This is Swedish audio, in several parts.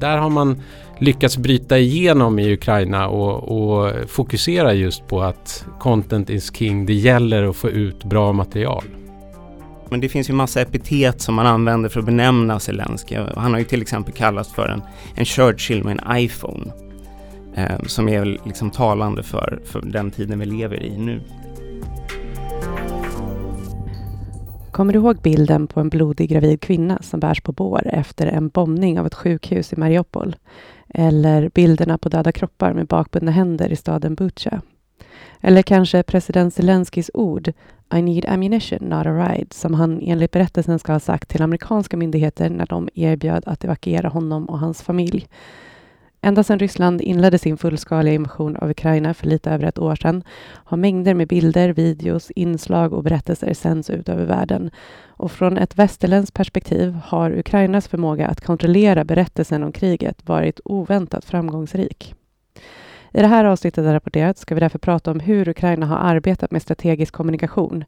Där har man lyckats bryta igenom i Ukraina och, och fokusera just på att content is king. Det gäller att få ut bra material. Men det finns ju massa epitet som man använder för att benämna Zelenskyj. Han har ju till exempel kallats för en, en Churchill med en iPhone. Eh, som är liksom talande för, för den tiden vi lever i nu. Kommer du ihåg bilden på en blodig gravid kvinna som bärs på bår efter en bombning av ett sjukhus i Mariupol? Eller bilderna på döda kroppar med bakbundna händer i staden Butja? Eller kanske president Zelenskyjs ord I need ammunition, not a ride, som han enligt berättelsen ska ha sagt till amerikanska myndigheter när de erbjöd att evakuera honom och hans familj. Ända sedan Ryssland inledde sin fullskaliga invasion av Ukraina för lite över ett år sedan har mängder med bilder, videos, inslag och berättelser sänds ut över världen. Och från ett västerländskt perspektiv har Ukrainas förmåga att kontrollera berättelsen om kriget varit oväntat framgångsrik. I det här avsnittet av Rapporterat ska vi därför prata om hur Ukraina har arbetat med strategisk kommunikation.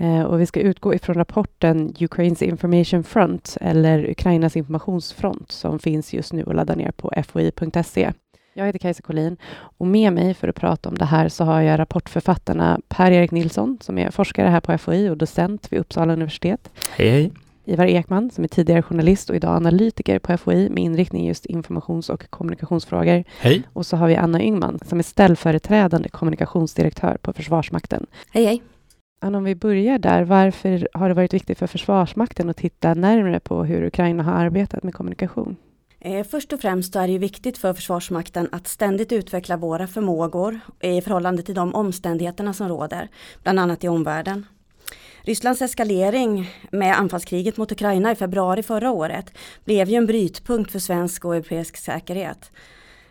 Eh, och vi ska utgå ifrån rapporten Ukraines Information Front, eller Ukrainas informationsfront, som finns just nu att ladda ner på foi.se. Jag heter Kajsa Collin och med mig för att prata om det här så har jag rapportförfattarna Per-Erik Nilsson som är forskare här på FOI och docent vid Uppsala universitet. Hej hej! Ivar Ekman som är tidigare journalist och idag analytiker på FOI med inriktning just informations och kommunikationsfrågor. Hej! Och så har vi Anna Yngman som är ställföreträdande kommunikationsdirektör på Försvarsmakten. Hej hej! Anna, om vi börjar där, varför har det varit viktigt för Försvarsmakten att titta närmare på hur Ukraina har arbetat med kommunikation? Eh, först och främst är det viktigt för Försvarsmakten att ständigt utveckla våra förmågor eh, i förhållande till de omständigheterna som råder, bland annat i omvärlden. Rysslands eskalering med anfallskriget mot Ukraina i februari förra året blev ju en brytpunkt för svensk och europeisk säkerhet.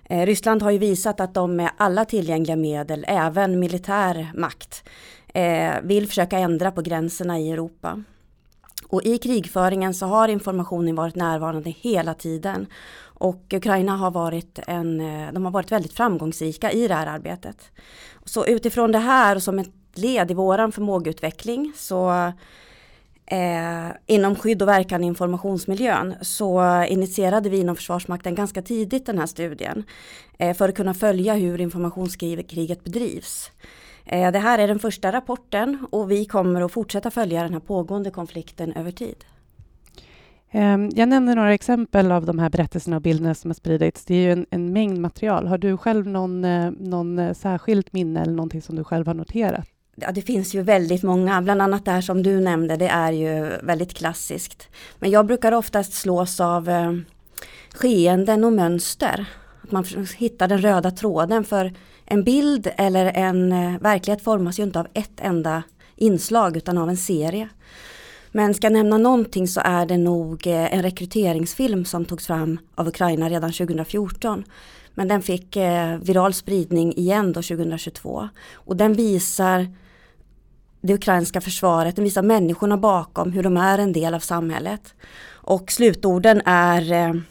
Eh, Ryssland har ju visat att de med alla tillgängliga medel, även militär makt, eh, vill försöka ändra på gränserna i Europa. Och i krigföringen så har informationen varit närvarande hela tiden. Och Ukraina har varit, en, eh, de har varit väldigt framgångsrika i det här arbetet. Så utifrån det här och som ett led i våran förmågeutveckling så eh, inom skydd och verkan i informationsmiljön så initierade vi inom Försvarsmakten ganska tidigt den här studien eh, för att kunna följa hur informationskriget bedrivs. Eh, det här är den första rapporten och vi kommer att fortsätta följa den här pågående konflikten över tid. Ehm, jag nämner några exempel av de här berättelserna och bilderna som har spridits. Det är ju en, en mängd material. Har du själv någon, eh, någon eh, särskilt minne eller någonting som du själv har noterat? Ja, det finns ju väldigt många, bland annat det här som du nämnde, det är ju väldigt klassiskt. Men jag brukar oftast slås av skeenden och mönster. Att man hittar den röda tråden för en bild eller en eh, verklighet formas ju inte av ett enda inslag utan av en serie. Men ska jag nämna någonting så är det nog eh, en rekryteringsfilm som togs fram av Ukraina redan 2014. Men den fick eh, viral spridning igen då 2022. Och den visar det ukrainska försvaret, den visar människorna bakom, hur de är en del av samhället. Och slutorden är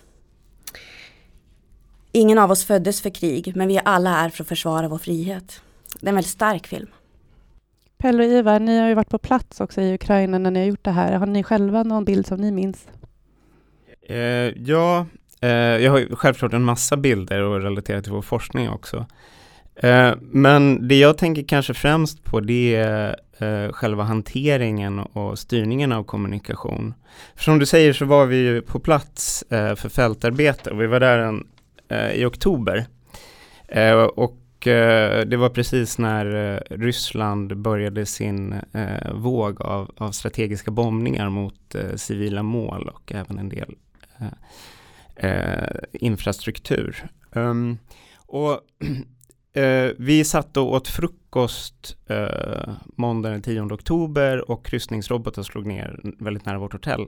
Ingen av oss föddes för krig, men vi är alla här för att försvara vår frihet. Det är en väldigt stark film. Pelle och Ivar, ni har ju varit på plats också i Ukraina när ni har gjort det här. Har ni själva någon bild som ni minns? Eh, ja, eh, jag har självklart en massa bilder och relaterat till vår forskning också. Eh, men det jag tänker kanske främst på det är eh, själva hanteringen och styrningen av kommunikation. För som du säger så var vi ju på plats eh, för fältarbete och vi var där en Eh, i oktober. Eh, och eh, det var precis när Ryssland började sin våg av, av strategiska bombningar mot civila mål och även en del infrastruktur. Ehm, och vi satt och åt frukost eh, måndagen den 10 oktober och kryssningsrobotar slog ner väldigt nära vårt hotell.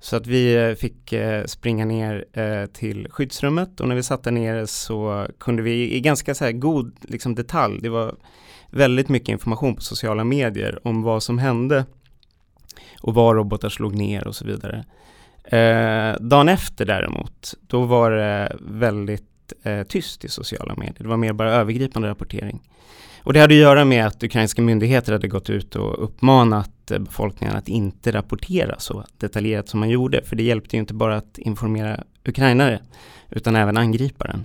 Så att vi eh, fick eh, springa ner eh, till skyddsrummet och när vi satt där nere så kunde vi i ganska så här god liksom, detalj, det var väldigt mycket information på sociala medier om vad som hände och var robotar slog ner och så vidare. Eh, dagen efter däremot, då var det väldigt eh, tyst i sociala medier. Det var mer bara övergripande rapportering. Och det hade att göra med att ukrainska myndigheter hade gått ut och uppmanat befolkningen att inte rapportera så detaljerat som man gjorde. För det hjälpte ju inte bara att informera ukrainare utan även angriparen.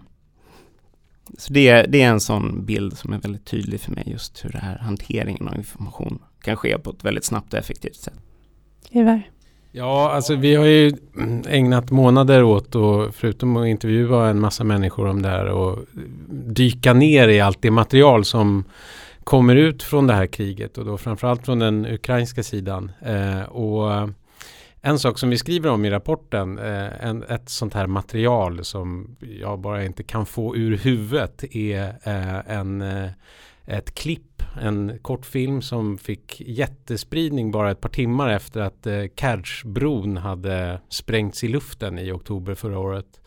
Så det, det är en sån bild som är väldigt tydlig för mig just hur det här hanteringen av information kan ske på ett väldigt snabbt och effektivt sätt. Ivar? Ja, alltså vi har ju ägnat månader åt och förutom att intervjua en massa människor om det här och dyka ner i allt det material som kommer ut från det här kriget och då framförallt från den ukrainska sidan. Eh, och eh, en sak som vi skriver om i rapporten, eh, en, ett sånt här material som jag bara inte kan få ur huvudet är eh, en, eh, ett klipp, en kortfilm som fick jättespridning bara ett par timmar efter att eh, Kerczbron hade sprängts i luften i oktober förra året.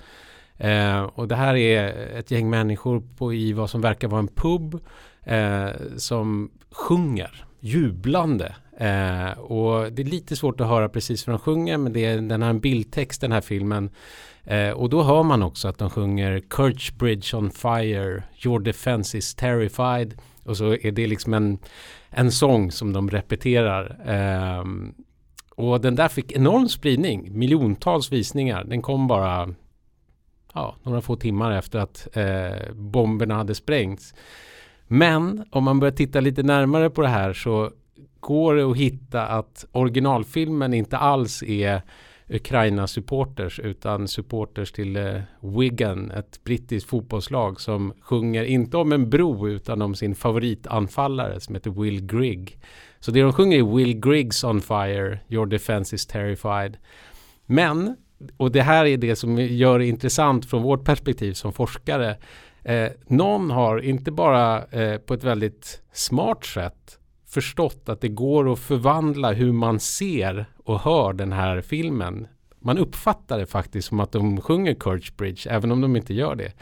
Eh, och det här är ett gäng människor på, i vad som verkar vara en pub eh, som sjunger jublande. Eh, och det är lite svårt att höra precis vad de sjunger men det är, den har en bildtext den här filmen. Eh, och då hör man också att de sjunger Kirch Bridge on fire, Your defense is terrified. Och så är det liksom en, en sång som de repeterar. Eh, och den där fick enorm spridning, miljontals visningar. Den kom bara ja, några få timmar efter att eh, bomberna hade sprängts. Men om man börjar titta lite närmare på det här så går det att hitta att originalfilmen inte alls är Ukraina-supporters utan supporters till eh, Wigan, ett brittiskt fotbollslag som sjunger inte om en bro utan om sin favoritanfallare som heter Will Grigg. Så det de sjunger är Will Griggs on fire, Your defense is terrified. Men, och det här är det som gör det intressant från vårt perspektiv som forskare, Eh, någon har inte bara eh, på ett väldigt smart sätt förstått att det går att förvandla hur man ser och hör den här filmen. Man uppfattar det faktiskt som att de sjunger Courage Bridge, även om de inte gör det.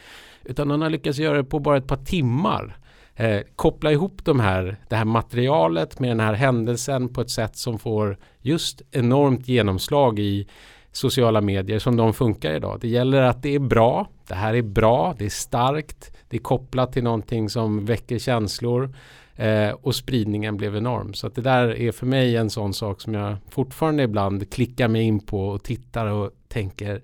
Utan de har lyckats göra det på bara ett par timmar. Eh, koppla ihop de här, det här materialet med den här händelsen på ett sätt som får just enormt genomslag i sociala medier som de funkar idag. Det gäller att det är bra. Det här är bra, det är starkt, det är kopplat till någonting som väcker känslor eh, och spridningen blev enorm. Så att det där är för mig en sån sak som jag fortfarande ibland klickar mig in på och tittar och tänker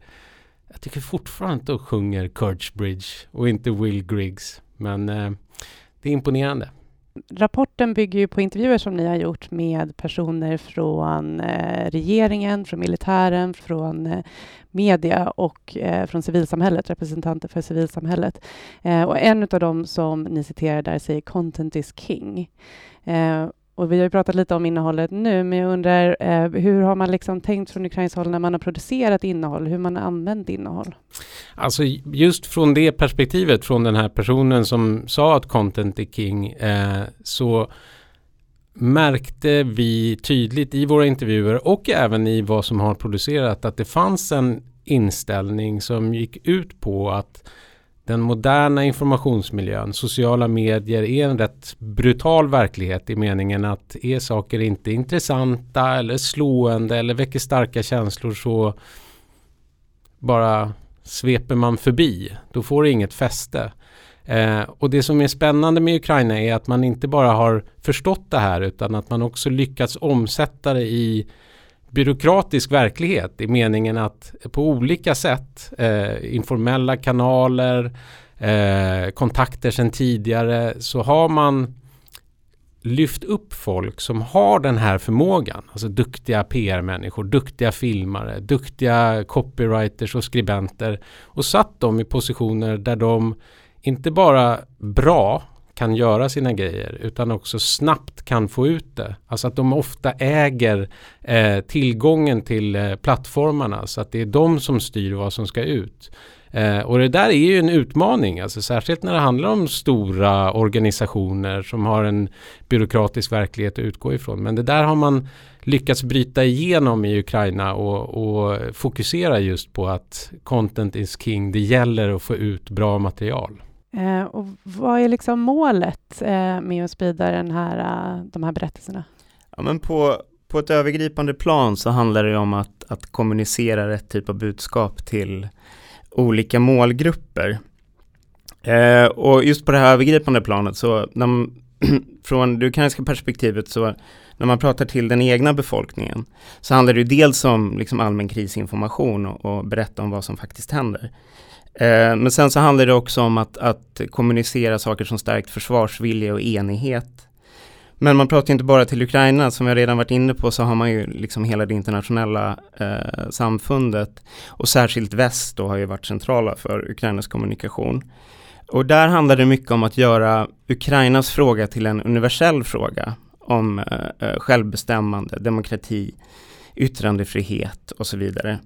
jag tycker fortfarande att de sjunger Courage Bridge och inte Will Griggs. Men eh, det är imponerande. Rapporten bygger ju på intervjuer som ni har gjort med personer från eh, regeringen, från militären, från eh, media och eh, från civilsamhället, representanter för civilsamhället. Och en av dem som ni citerar där säger ”content is king”. Och vi har ju pratat lite om innehållet nu, men jag undrar eh, hur har man liksom tänkt från Ukrains håll när man har producerat innehåll, hur man har använt innehåll? Alltså just från det perspektivet, från den här personen som sa att content är king, eh, så märkte vi tydligt i våra intervjuer och även i vad som har producerat att det fanns en inställning som gick ut på att den moderna informationsmiljön, sociala medier är en rätt brutal verklighet i meningen att är saker inte intressanta eller slående eller väcker starka känslor så bara sveper man förbi. Då får det inget fäste. Eh, och det som är spännande med Ukraina är att man inte bara har förstått det här utan att man också lyckats omsätta det i byråkratisk verklighet i meningen att på olika sätt, eh, informella kanaler, eh, kontakter sedan tidigare, så har man lyft upp folk som har den här förmågan. Alltså duktiga PR-människor, duktiga filmare, duktiga copywriters och skribenter och satt dem i positioner där de inte bara bra kan göra sina grejer utan också snabbt kan få ut det. Alltså att de ofta äger eh, tillgången till eh, plattformarna så att det är de som styr vad som ska ut. Eh, och det där är ju en utmaning, alltså särskilt när det handlar om stora organisationer som har en byråkratisk verklighet att utgå ifrån. Men det där har man lyckats bryta igenom i Ukraina och, och fokusera just på att content is king. Det gäller att få ut bra material. Eh, och vad är liksom målet eh, med att sprida den här, eh, de här berättelserna? Ja, men på, på ett övergripande plan så handlar det om att, att kommunicera rätt typ av budskap till olika målgrupper. Eh, och just på det här övergripande planet så när, från det ukrainska perspektivet så när man pratar till den egna befolkningen så handlar det ju dels om liksom allmän krisinformation och, och berätta om vad som faktiskt händer. Eh, men sen så handlar det också om att, att kommunicera saker som stärkt försvarsvilja och enighet. Men man pratar inte bara till Ukraina, som jag redan varit inne på så har man ju liksom hela det internationella eh, samfundet och särskilt väst då har ju varit centrala för Ukrainas kommunikation. Och där handlar det mycket om att göra Ukrainas fråga till en universell fråga om eh, eh självbestämmande, demokrati, yttrandefrihet och så vidare.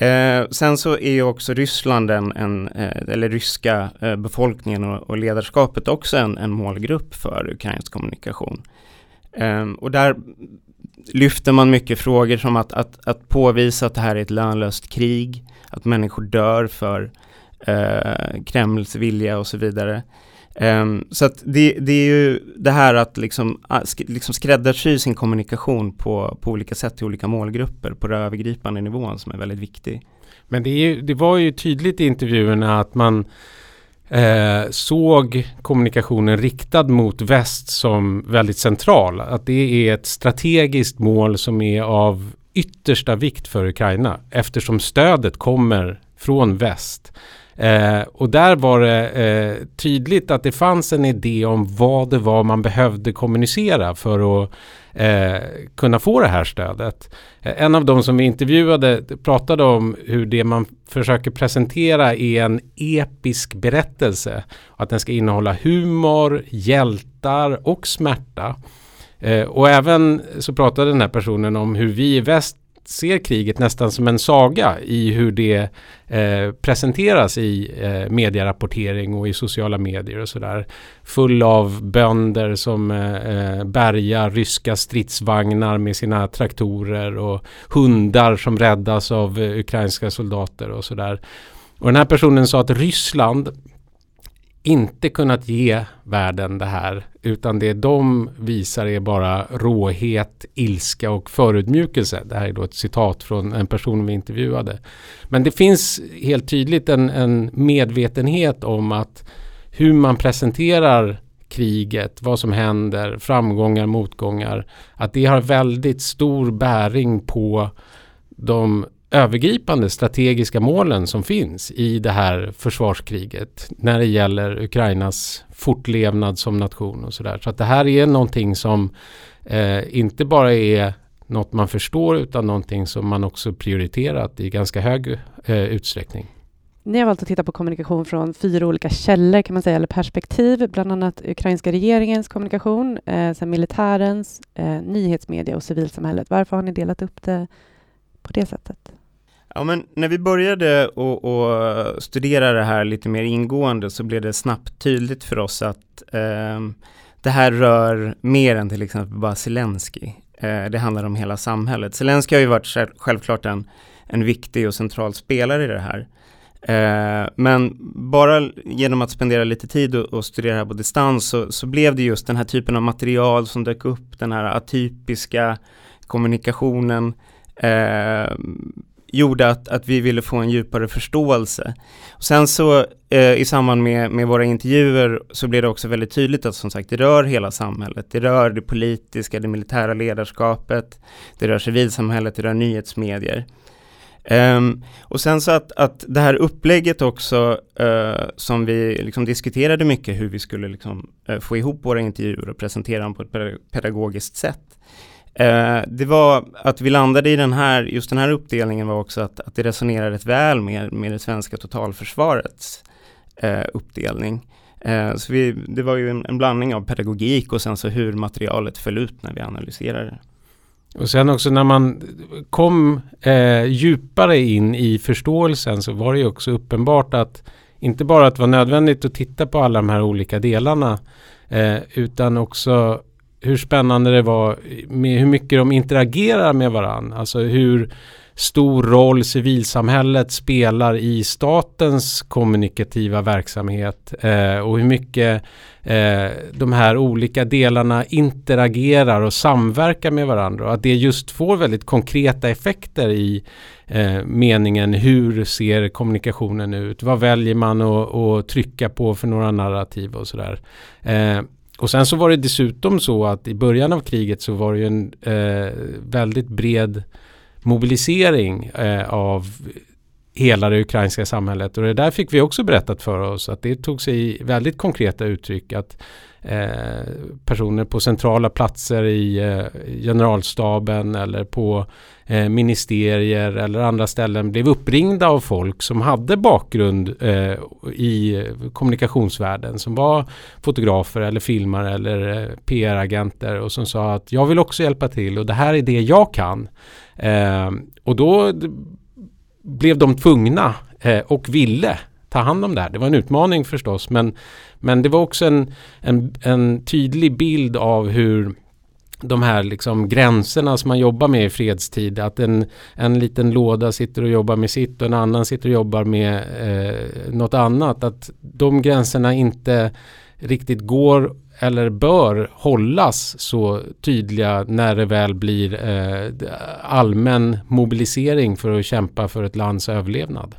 Eh, sen så är ju också Ryssland en, en eh, eller ryska eh, befolkningen och, och, ledarskapet också en, en målgrupp för ukrainsk kommunikation. Eh, och där lyfter man mycket frågor som att, att, att påvisa att det här är ett lönlöst krig, att människor dör för eh, Kremls vilja och så vidare. Um, så att det, det, är ju det här att liksom, ah, liksom skräddarsy sin kommunikation på, på olika sätt till olika målgrupper på den övergripande nivån som är väldigt viktig. Men det, ju, det var ju tydligt i intervjuerna att man eh, såg kommunikationen riktad mot väst som väldigt central. Att det är ett strategiskt mål som är av yttersta vikt för Ukraina eftersom stödet kommer från väst. Eh, och där var det eh, tydligt att det fanns en idé om vad det var man behövde kommunicera för att eh, kunna få det här stödet. Eh, en av de som vi intervjuade pratade om hur det man försöker presentera är en episk berättelse. Att den ska innehålla humor, hjältar och smärta. Eh, och även så pratade den här personen om hur vi i väst ser kriget nästan som en saga i hur det eh, presenteras i eh, medierapportering och i sociala medier och sådär. Full av bönder som eh, eh bärgar ryska stridsvagnar med sina traktorer och hundar som räddas av eh, ukrainska soldater och sådär. Och den här personen sa att Ryssland inte kunnat ge världen det här utan det de visar är bara råhet, ilska och förutmjukelse. Det här är då ett citat från en person vi intervjuade. Men det finns helt tydligt en, en medvetenhet om att hur man presenterar kriget, vad som händer, framgångar, motgångar. Att det har väldigt stor bäring på de övergripande strategiska målen som finns i det här försvarskriget när det gäller Ukrainas fortlevnad som nation och sådär. Så att det här är någonting som eh, inte bara är något man förstår utan någonting som man också prioriterat i ganska hög eh, utsträckning. Ni har valt att titta på kommunikation från fyra olika källor kan man säga, eller perspektiv, bland annat ukrainska regeringens kommunikation, eh, sen militärens, eh, nyhetsmedia och civilsamhället. Varför har ni delat upp det på det sättet? Ja, men när vi började och studera det här lite mer ingående så blev det snabbt tydligt för oss att eh, det här rör mer än till exempel bara Zelensky. Eh, det handlar om hela samhället. Zelensky har ju varit självklart en, en viktig och central spelare i det här. Eh, men bara genom att spendera lite tid och, och studera här på distans så, så, blev det just den här typen av material som dök upp, den här atypiska kommunikationen eh, gjorde att, att vi ville få en djupare förståelse. Och sen så eh, i samband med, med våra intervjuer så blev det också väldigt tydligt att som sagt det rör hela samhället. Det rör det politiska, det militära ledarskapet, det rör civilsamhället, det rör nyhetsmedier. Um, och sen så att, att det här upplägget också uh, som vi liksom diskuterade mycket hur vi skulle liksom, uh, få ihop våra intervjuer och presentera dem på ett pedagogiskt sätt. Eh, det var att vi landade i den här, just den här uppdelningen var också att, att det resonerar rätt väl med, med det svenska totalförsvarets eh, uppdelning. Eh, så vi, det var ju en, en, blandning av pedagogik och sen så hur materialet föll ut när vi analyserade det. Och sen också när man kom eh, djupare in i förståelsen så var det ju också uppenbart att inte bara att det var nödvändigt att titta på alla de här olika delarna eh, utan också hur spännande det var med hur mycket de interagerar med varandra. Alltså hur stor roll civilsamhället spelar i statens kommunikativa verksamhet eh, och hur mycket eh, de här olika delarna interagerar och samverkar med varandra och att det just får väldigt konkreta effekter i eh, meningen hur ser kommunikationen ut? Vad väljer man att trycka på för några narrativ och sådär. Eh, och sen så var det dessutom så att i början av kriget så var det ju en eh, väldigt bred mobilisering eh, av hela det ukrainska samhället. Och det där fick vi också berättat för oss att det tog sig väldigt konkreta uttryck att eh, personer på centrala platser i eh, generalstaben eller på eh, ministerier eller andra ställen blev uppringda av folk som hade bakgrund eh, i kommunikationsvärlden som var fotografer eller filmare eller eh, PR-agenter och som sa att jag vill också hjälpa till och det här är det jag kan. Eh, och då blev de tvungna och ville ta hand om det här. Det var en utmaning förstås men, men det var också en, en, en tydlig bild av hur de här liksom gränserna som man jobbar med i fredstid. Att en, en liten låda sitter och jobbar med sitt och en annan sitter och jobbar med eh, något annat. Att de gränserna inte riktigt går eller bör hållas så tydliga när det väl blir eh, allmän mobilisering för att kämpa för ett lands överlevnad.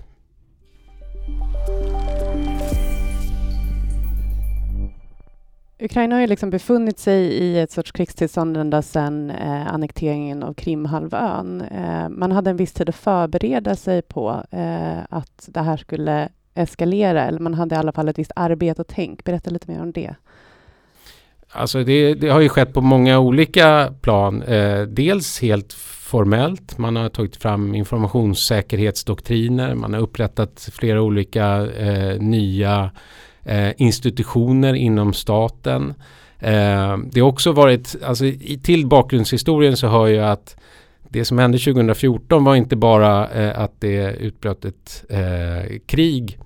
Ukraina har ju liksom befunnit sig i ett sorts krigstillstånd ända sedan eh, annekteringen av Krimhalvön. Eh, man hade en viss tid att förbereda sig på eh, att det här skulle eskalera, eller man hade i alla fall ett visst arbete och tänk. Berätta lite mer om det. Alltså det, det, har ju skett på många olika plan. Eh, dels helt formellt. Man har tagit fram informationssäkerhetsdoktriner. Man har upprättat flera olika eh, nya eh, institutioner inom staten. Eh, det har också varit, alltså i, till bakgrundshistorien så hör jag att det som hände 2014 var inte bara eh, att det utbröt ett eh, krig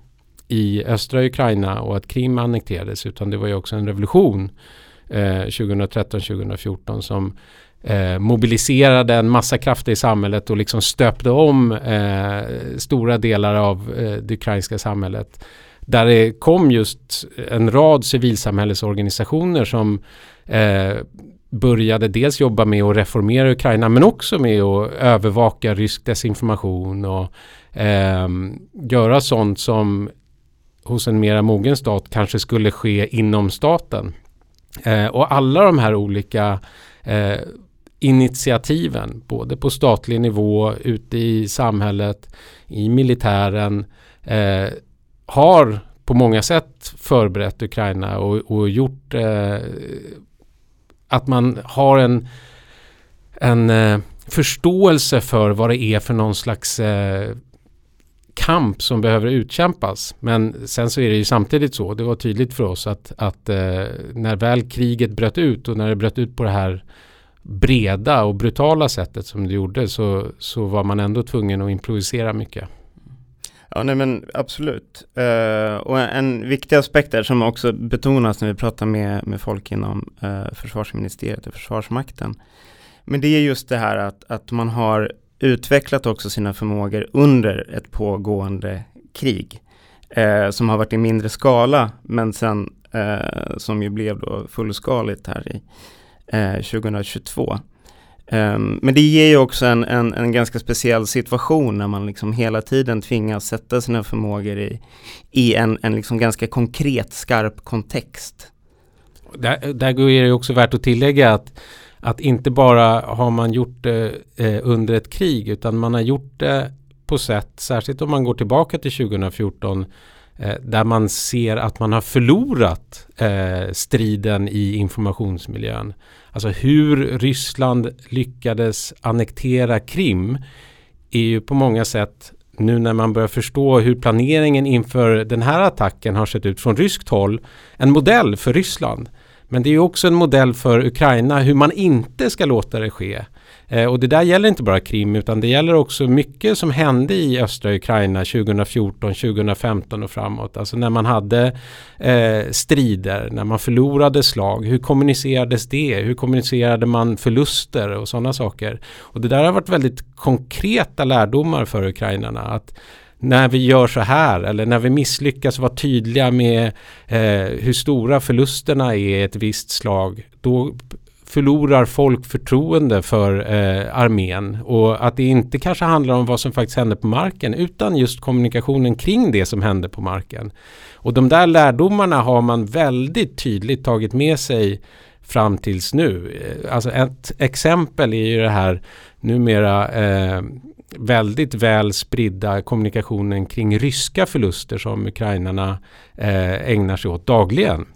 i östra Ukraina och att Krim annekterades utan det var ju också en revolution eh, 2013-2014 som eh, mobiliserade en massa krafter i samhället och liksom stöpte om eh, stora delar av eh, det ukrainska samhället. Där det kom just en rad civilsamhällesorganisationer som eh, började dels jobba med att reformera Ukraina men också med att övervaka rysk desinformation och eh, göra sånt som hos en mera mogen stat kanske skulle ske inom staten. Eh, och alla de här olika eh, initiativen, både på statlig nivå, ute i samhället, i militären, eh, har på många sätt förberett Ukraina och, och gjort eh, att man har en, en eh, förståelse för vad det är för någon slags eh, kamp som behöver utkämpas. Men sen så är det ju samtidigt så, det var tydligt för oss att, att eh, när väl kriget bröt ut och när det bröt ut på det här breda och brutala sättet som det gjorde så, så var man ändå tvungen att improvisera mycket. Ja, nej men absolut. Uh, och en viktig aspekt där som också betonas när vi pratar med, med folk inom uh, försvarsministeriet och försvarsmakten. Men det är just det här att, att man har utvecklat också sina förmågor under ett pågående krig. Uh, som har varit i mindre skala men sen som ju blev då fullskaligt här i 2022. Um, men det ger ju också en, en, en, ganska speciell situation när man liksom hela tiden tvingas sätta sina förmågor i, i en, en liksom ganska konkret, skarp kontext. Där, där är det också värt att tillägga att, att inte bara har man gjort det eh, under ett krig utan man har gjort det på sätt, särskilt om man går tillbaka till 2014, Eh, där man ser att man har förlorat eh, striden i informationsmiljön. Alltså hur Ryssland lyckades annektera Krim är ju på många sätt nu när man börjar förstå hur planeringen inför den här attacken har sett ut från ryskt håll en modell för Ryssland. Men det är också en modell för Ukraina hur man inte ska låta det ske. Eh, och det där gäller inte bara Krim utan det gäller också mycket som hände i östra Ukraina 2014, 2015 och framåt. Alltså när man hade eh, strider, när man förlorade slag. Hur kommunicerades det? Hur kommunicerade man förluster och sådana saker? Och det där har varit väldigt konkreta lärdomar för ukrainarna. Att när vi gör så här eller när vi misslyckas vara tydliga med eh, hur stora förlusterna är ett visst slag. Då förlorar folk förtroende för eh, armén och att det inte kanske handlar om vad som faktiskt händer på marken utan just kommunikationen kring det som händer på marken. Och de där lärdomarna har man väldigt tydligt tagit med sig fram tills nu. Eh, alltså ett exempel är ju det här numera eh, väldigt väl spridda kommunikationen kring ryska förluster som ukrainarna eh, ägnar sig åt dagligen.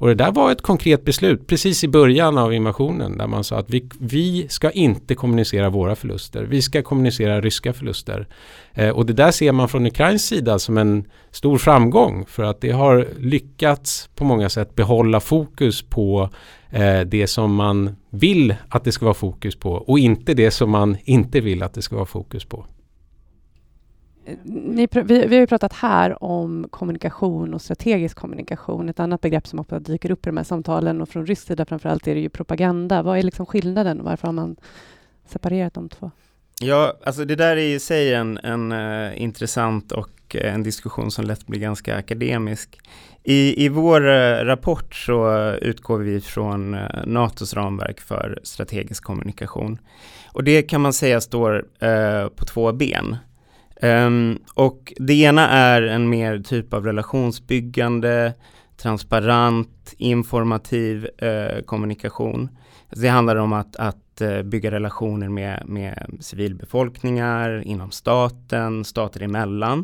Och det där var ett konkret beslut precis i början av invasionen där man sa att vi, vi ska inte kommunicera våra förluster. Vi ska kommunicera ryska förluster. Eh, och det där ser man från Ukrains sida som en stor framgång för att det har lyckats på många sätt behålla fokus på eh, det som man vill att det ska vara fokus på och inte det som man inte vill att det ska vara fokus på. Ni, vi, vi, har ju pratat här om kommunikation och strategisk kommunikation. Ett annat begrepp som ofta dyker upp i de här samtalen och från rysk sida framförallt är det ju propaganda. Vad är liksom skillnaden och varför har man separerat de två? Ja, alltså det där är i sig en, en uh, intressant och uh, en diskussion som lätt blir ganska akademisk. I, i vår uh, rapport så utgår vi från NATOs ramverk för strategisk kommunikation. Och det kan man säga står på två ben. Um, och det ena är en mer typ av relationsbyggande, transparent, informativ uh, kommunikation. Alltså det handlar om att, att uh, bygga relationer med, med civilbefolkningar, inom staten, stater emellan.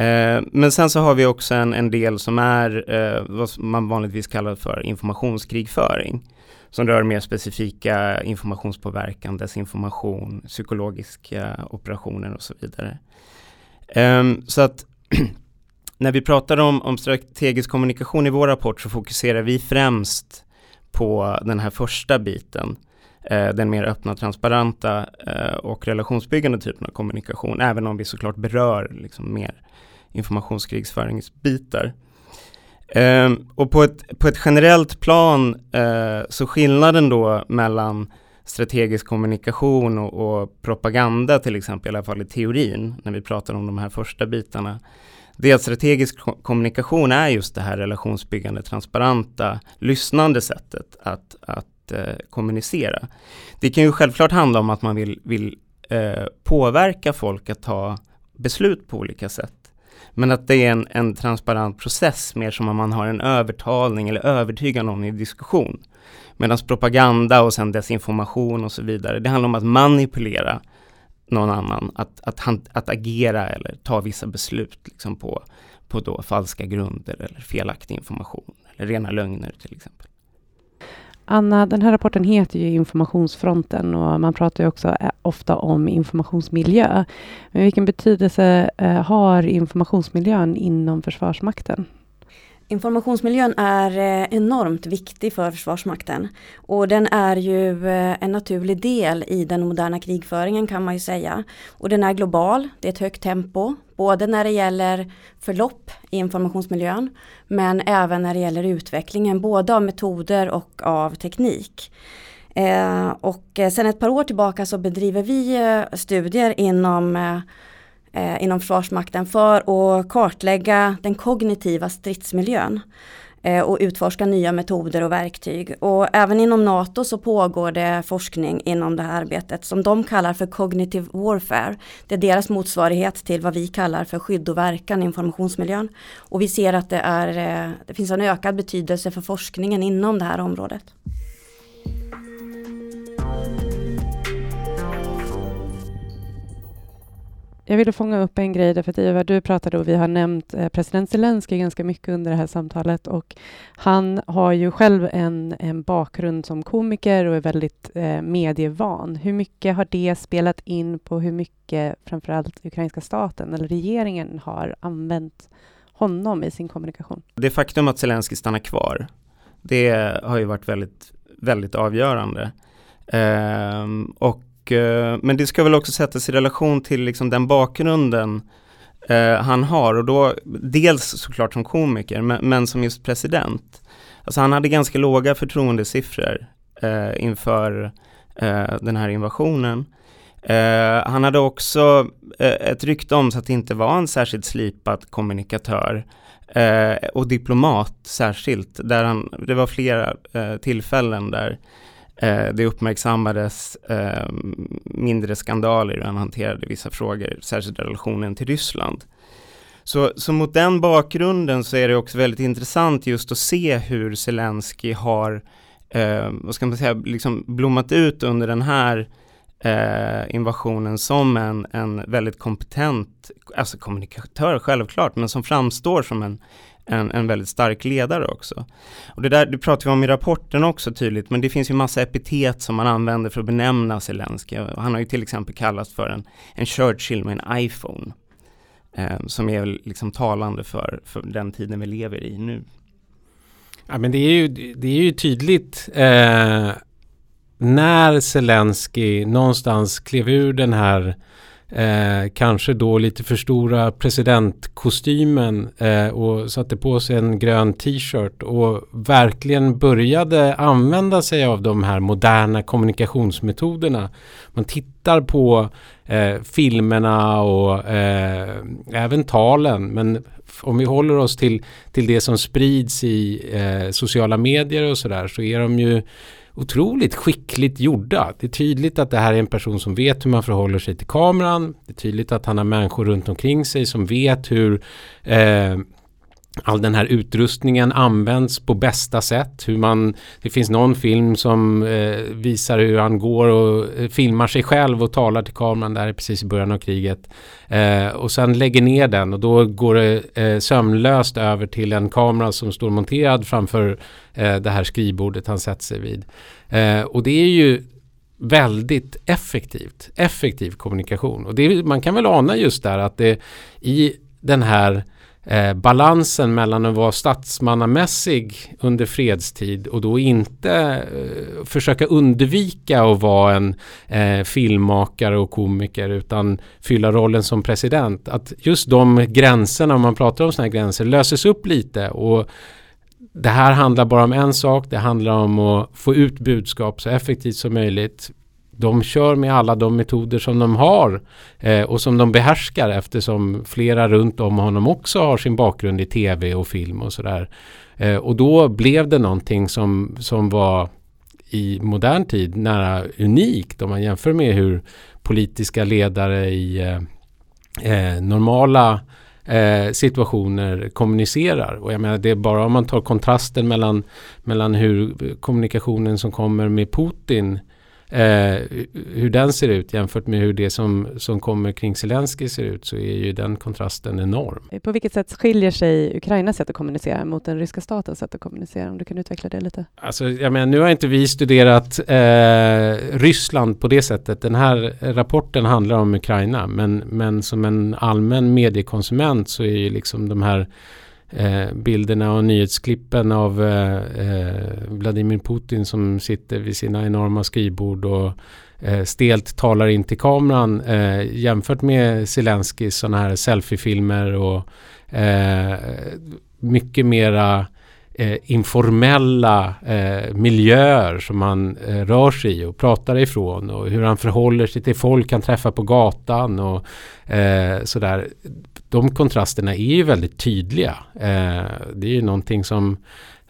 Uh, men sen så har vi också en, en del som är vad man vanligtvis kallar för informationskrigföring som rör mer specifika informationspåverkan, desinformation, psykologiska eh, operationer och så vidare. Um, så att när vi pratar om, om strategisk kommunikation i vår rapport så fokuserar vi främst på den här första biten, eh, den mer öppna, transparenta eh, och relationsbyggande typen av kommunikation, även om vi såklart berör liksom mer informationskrigsföringsbitar. Eh, och på ett, på ett generellt plan eh, så skillnaden då mellan strategisk kommunikation och, och, propaganda till exempel, i alla fall i teorin, när vi pratar om de här första bitarna, det är att strategisk kommunikation är just det här relationsbyggande, transparenta, lyssnande sättet att, att eh, kommunicera. Det kan ju självklart handla om att man vill, vill eh, påverka folk att ta beslut på olika sätt. Men att det är en, en transparent process, mer som om man har en övertalning eller övertygar någon i diskussion. Medan propaganda och sen desinformation och så vidare, det handlar om att manipulera någon annan, att, att, att, att agera eller ta vissa beslut liksom på, på då falska grunder eller felaktig information, eller rena lögner till exempel. Anna, den här rapporten heter ju Informationsfronten och man pratar ju också eh, ofta om informationsmiljö. Men vilken betydelse eh, har informationsmiljön inom Försvarsmakten? Informationsmiljön är eh, enormt viktig för Försvarsmakten och den är ju eh, en naturlig del i den moderna krigföringen kan man ju säga. Och den är global, det är ett högt tempo, både när det gäller förlopp i informationsmiljön men även när det gäller utvecklingen både av metoder och av teknik. Eh, och eh, sen ett par år tillbaka så bedriver vi studier inom, eh, inom Försvarsmakten för att kartlägga den kognitiva stridsmiljön. Eh, och utforska nya metoder och verktyg. Och även inom NATO så pågår det forskning inom det här arbetet som de kallar för Cognitive Warfare. Det är deras motsvarighet till vad vi kallar för skydd och verkan i informationsmiljön. Och vi ser att det, är, eh, det finns en ökad betydelse för forskningen inom det här området. Jag ville fånga upp en grej, därför att Ivar, du pratade och vi har nämnt eh, president Zelensky ganska mycket under det här samtalet och han har ju själv en, en bakgrund som komiker och är väldigt eh, medievan. Hur mycket har det spelat in på hur mycket framförallt ukrainska staten eller regeringen har använt honom i sin kommunikation? Det faktum att Zelensky stannar kvar, det har ju varit väldigt, väldigt avgörande. Ehm, och Eh, men det ska väl också sättas i relation till liksom den bakgrunden eh, han har och då dels såklart som komiker men, men, som just president. Alltså han hade ganska låga förtroendesiffror eh, inför eh, den här invasionen. Eh, han hade också eh, ett rykte om sig att inte vara en särskilt slipad kommunikatör eh, och diplomat särskilt. Där han, det var flera eh, tillfällen där Eh, det uppmärksammades eh, mindre skandaler hur han hanterade vissa frågor, särskilt relationen till Ryssland. Så, så mot den bakgrunden så är det också väldigt intressant just att se hur Zelensky har, eh, vad ska man säga, liksom blommat ut under den här eh, invasionen som en, en väldigt kompetent, alltså kommunikatör självklart, men som framstår som en, en, en väldigt stark ledare också. Och det där det pratar vi om i rapporten också tydligt, men det finns ju massa epitet som man använder för att benämna Zelensky. Han har ju till exempel kallats för en, en Churchill med en iPhone, eh, som är liksom talande för, för den tiden vi lever i nu. Ja, men det är ju, det är ju tydligt eh, när Zelensky någonstans klev ur den här eh, kanske då lite för stora presidentkostymen eh, och satte på sig en grön t-shirt och verkligen började använda sig av de här moderna kommunikationsmetoderna. Man tittar på eh, filmerna och eh, även talen men om vi håller oss till, till det som sprids i eh, sociala medier och sådär så är de ju otroligt skickligt gjorda. Det är tydligt att det här är en person som vet hur man förhåller sig till kameran. Det är tydligt att han har människor runt omkring sig som vet hur eh, all den här utrustningen används på bästa sätt. Hur man, det finns någon film som eh, visar hur han går och eh, filmar sig själv och talar till kameran där precis i början av kriget. Eh, och sen lägger ner den och då går det eh, sömlöst över till en kamera som står monterad framför eh, det här skrivbordet han sätter sig vid. Eh, och det är ju väldigt effektivt, effektiv kommunikation. Och det, man kan väl ana just där att det i den här eh, balansen mellan att vara statsmannamässig under fredstid och då inte eh, försöka undvika att vara en eh, filmmakare och komiker utan fylla rollen som president. Att just de gränserna, om man pratar om sådana här gränser, löses upp lite. Och det här handlar bara om en sak, det handlar om att få ut budskap så effektivt som möjligt de kör med alla de metoder som de har eh, och som de behärskar eftersom flera runt om honom också har sin bakgrund i tv och film och sådär. Eh, och då blev det någonting som, som var i modern tid nära unikt om man jämför med hur politiska ledare i eh, eh normala eh, situationer kommunicerar. Och jag menar det är bara om man tar kontrasten mellan, mellan hur kommunikationen som kommer med Putin eh, hur den ser ut jämfört med hur det som, som kommer kring Zelensky ser ut så är ju den kontrasten enorm. På vilket sätt skiljer sig Ukrainas sätt att kommunicera mot den ryska statens sätt att kommunicera? Om du kan utveckla det lite? Alltså, jag menar, nu har inte vi studerat eh, Ryssland på det sättet. Den här rapporten handlar om Ukraina men, men som en allmän mediekonsument så är ju liksom de här eh, bilderna och nyhetsklippen av eh, eh, Vladimir Putin som sitter vid sina enorma skrivbord och eh, stelt talar in till kameran eh, jämfört med Zelenskyjs sådana här selfiefilmer och eh, mycket mera eh, informella eh, miljöer som han eh, rör sig i och pratar ifrån och hur han förhåller sig till folk han träffar på gatan och eh, sådär de kontrasterna är ju väldigt tydliga. Eh, det är ju någonting som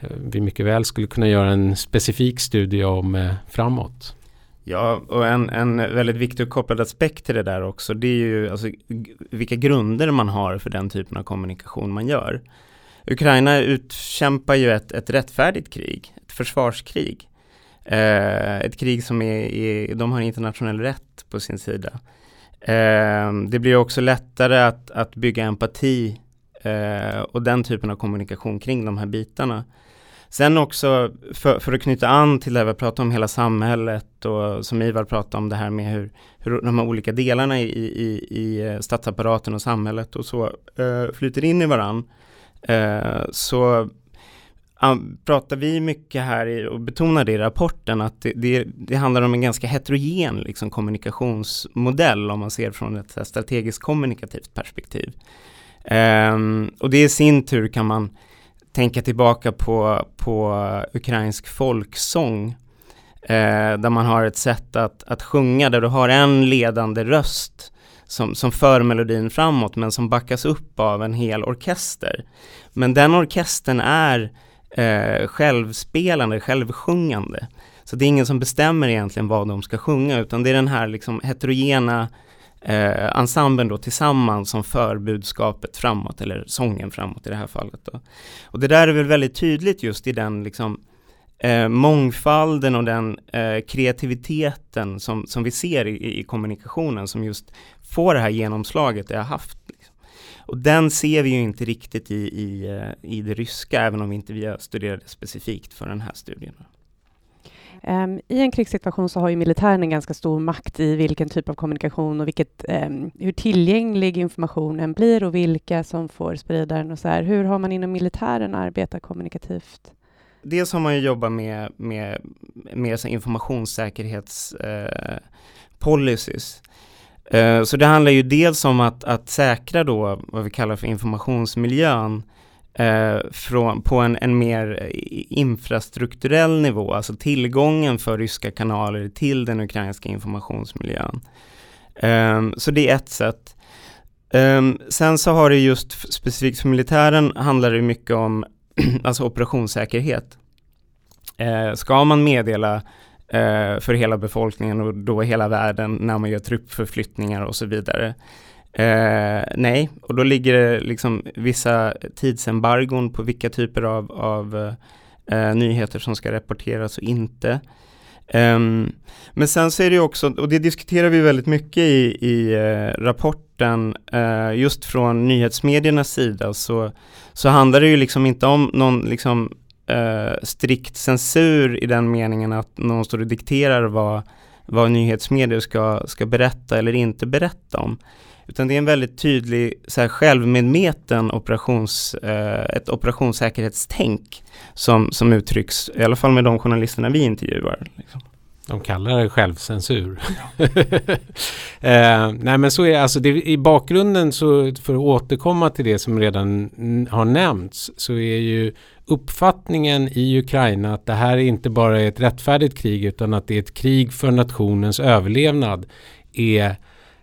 eh, vi mycket väl skulle kunna göra en specifik studie om eh, framåt. Ja, och en, en väldigt viktig och kopplad aspekt till det där också, det är ju alltså, vilka grunder man har för den typen av kommunikation man gör. Ukraina utkämpar ju ett, ett rättfärdigt krig, ett försvarskrig. Eh, ett krig som är, är, de har internationell rätt på sin sida. Eh, det blir också lättare att, att bygga empati eh, och den typen av kommunikation kring de här bitarna. Sen också för, för, att knyta an till det här vi pratar om hela samhället och som Ivar pratade om det här med hur, hur de här olika delarna i, i, i eh, statsapparaten och samhället och så eh, flyter in i varann. Eh, så pratar vi mycket här i, och betonar det i rapporten att det, det, det, handlar om en ganska heterogen liksom, kommunikationsmodell om man ser från ett strategiskt kommunikativt perspektiv. Um, och det i sin tur kan man tänka tillbaka på, på ukrainsk folksång uh, där man har ett sätt att, att sjunga där du har en ledande röst som, som för melodin framåt men som backas upp av en hel orkester. Men den orkestern är eh, självspelande, självsjungande. Så det är ingen som bestämmer egentligen vad de ska sjunga utan det är den här liksom heterogena eh, ensemblen då tillsammans som för budskapet framåt eller sången framåt i det här fallet. Då. Och det där är väl väldigt tydligt just i den liksom eh, mångfalden och den eh, kreativiteten som, som vi ser i, i, kommunikationen som just får det här genomslaget det har haft. Liksom. Och den ser vi ju inte riktigt i, i, eh, i det ryska, även om vi inte vi det specifikt för den här studien. Um, I en krigssituation så har ju militären en ganska stor makt i vilken typ av kommunikation och vilket, um, hur tillgänglig informationen blir och vilka som får sprida den och så här. Hur har man inom militären arbetat kommunikativt? Dels har man ju jobbat med, med, med informationssäkerhetspolicies. Eh, Eh, så det handlar ju dels om att, att säkra då vad vi kallar för informationsmiljön eh, från, på en, en mer infrastrukturell nivå, alltså tillgången för ryska kanaler till den ukrainska informationsmiljön. Eh, så det är ett sätt. Eh, sen så har det just specifikt för militären handlar det mycket om alltså operationssäkerhet. Eh, ska man meddela Eh, för hela befolkningen och då hela världen när man gör truppförflyttningar och så vidare Eh, nej, och då ligger det liksom vissa tidsembargon på vilka typer av, av eh, nyheter som ska rapporteras och inte. Um, men sen så är det också, och det diskuterar vi väldigt mycket i, i eh, rapporten, eh, just från nyhetsmediernas sida, så, så handlar det ju liksom inte om någon liksom, eh, strikt censur i den meningen att någon står och dikterar vad, vad nyhetsmedier ska, ska berätta eller inte berätta om. Utan det är en väldigt tydlig så här, självmedveten operations, eh, ett operationssäkerhetstänk som, som uttrycks, i alla fall med de journalisterna vi intervjuar. Liksom. De kallar det självcensur. Ja. eh, nej men så är alltså det, i bakgrunden så för att återkomma till det som redan har nämnts så är ju uppfattningen i Ukraina att det här inte bara är ett rättfärdigt krig utan att det är ett krig för nationens överlevnad är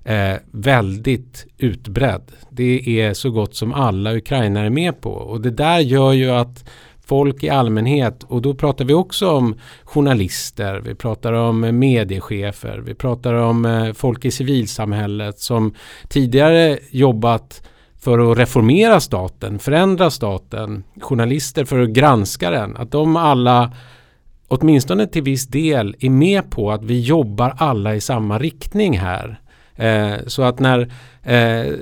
eh, väldigt utbredd. Det är så gott som alla ukrainare med på och det där gör ju att folk i allmänhet och då pratar vi också om journalister, vi pratar om mediechefer, vi pratar om eh, folk i civilsamhället som tidigare jobbat för att reformera staten, förändra staten, journalister för att granska den, att de alla åtminstone till viss del är med på att vi jobbar alla i samma riktning här. Eh, så att när eh,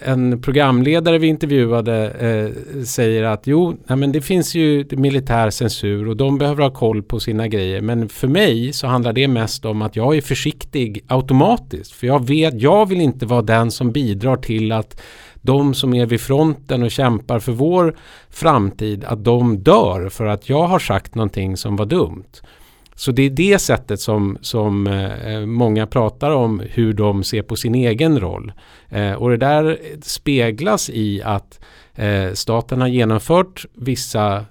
en programledare vi intervjuade eh, säger att jo, nej, men det finns ju militär censur och de behöver ha koll på sina grejer. Men för mig så handlar det mest om att jag är försiktig automatiskt. För jag vet, jag vill inte vara den som bidrar till att de som är vid fronten och kämpar för vår framtid, att de dör för att jag har sagt någonting som var dumt. Så det är det sättet som, som eh, många pratar om hur de ser på sin egen roll. Eh, och det där speglas i att eh, staten har genomfört vissa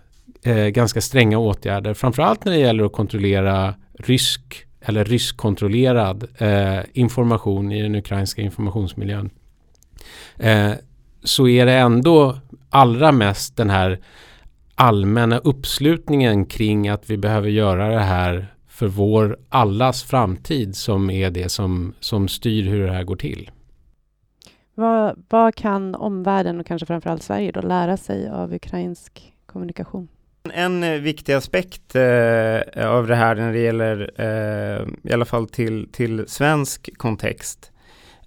eh, ganska stränga åtgärder. Framförallt när det gäller att kontrollera rysk eller ryskkontrollerad eh, information i den ukrainska informationsmiljön. Eh, så är det ändå allra mest den här allmänna uppslutningen kring att vi behöver göra det här för vår allas framtid som är det som, som styr hur det här går till. Vad, vad kan omvärlden och kanske framförallt Sverige då lära sig av ukrainsk kommunikation? En eh, viktig aspekt eh, av det här när det gäller, eh, i alla fall till, till svensk kontext,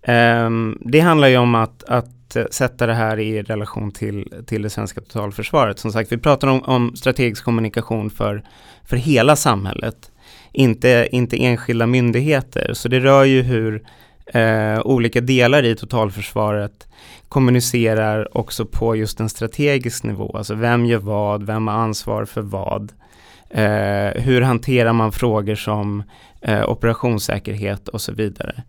eh, det handlar ju om att, att Sätta det här i relation till, till det svenska totalförsvaret. Som sagt, vi pratar om, om strategisk kommunikation för, för hela samhället, inte, inte enskilda myndigheter. Så det rör ju hur eh, olika delar i totalförsvaret kommunicerar också på just en strategisk nivå. Alltså vem gör vad, vem har ansvar för vad? Eh, hur hanterar man frågor som eh, operationssäkerhet och så vidare.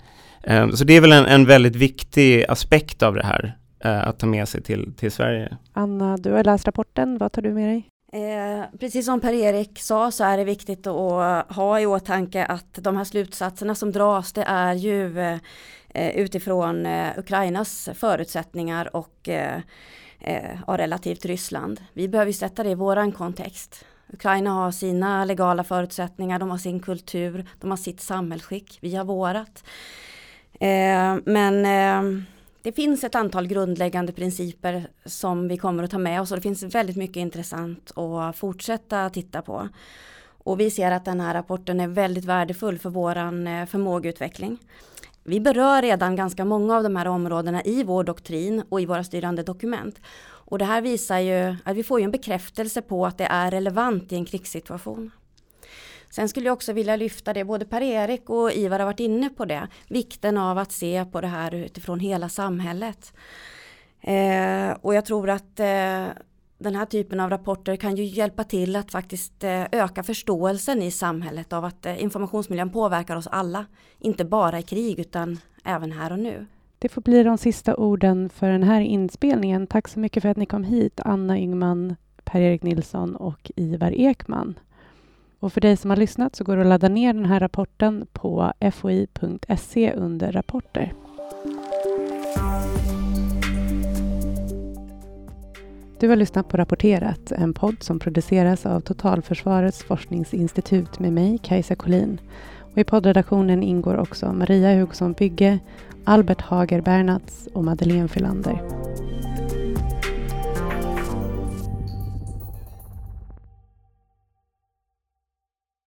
Ehm, så det är väl en, en väldigt viktig aspekt av det här eh, att ta med sig till, till Sverige. Anna, du har läst rapporten. Vad tar du med dig? Eh, precis som Per-Erik sa så är det viktigt att ha i åtanke att de här slutsatserna som dras det är ju eh, utifrån eh, Ukrainas förutsättningar och eh, eh, relativt Ryssland. Vi behöver sätta det i våran kontext. Ukraina har sina legala förutsättningar, de har sin kultur, de har sitt samhällsskick, vi har vårat. Eh, men eh, det finns ett antal grundläggande principer som vi kommer att ta med oss och det finns väldigt mycket intressant att fortsätta titta på. Och vi ser att den här rapporten är väldigt värdefull för våran eh, förmågeutveckling. Vi berör redan ganska många av de här områdena i vår doktrin och i våra styrande dokument. Och det här visar ju att vi får ju en bekräftelse på att det är relevant i en krigssituation. Sen skulle jag också vilja lyfta det, både Per-Erik och Ivar har varit inne på det, vikten av att se på det här utifrån hela samhället. Eh, och jag tror att eh, den här typen av rapporter kan ju hjälpa till att faktiskt eh, öka förståelsen i samhället av att eh, informationsmiljön påverkar oss alla. Inte bara i krig utan även här och nu. Det får bli de sista orden för den här inspelningen. Tack så mycket för att ni kom hit, Anna Yngman, Per-Erik Nilsson och Ivar Ekman. Och för dig som har lyssnat så går det att ladda ner den här rapporten på foi.se under rapporter. Du har lyssnat på Rapporterat, en podd som produceras av Totalförsvarets forskningsinstitut med mig, Kajsa Collin. Och I poddredaktionen ingår också Maria Hugosson Bygge, Albert Hager Bernats och Madeleine Filander.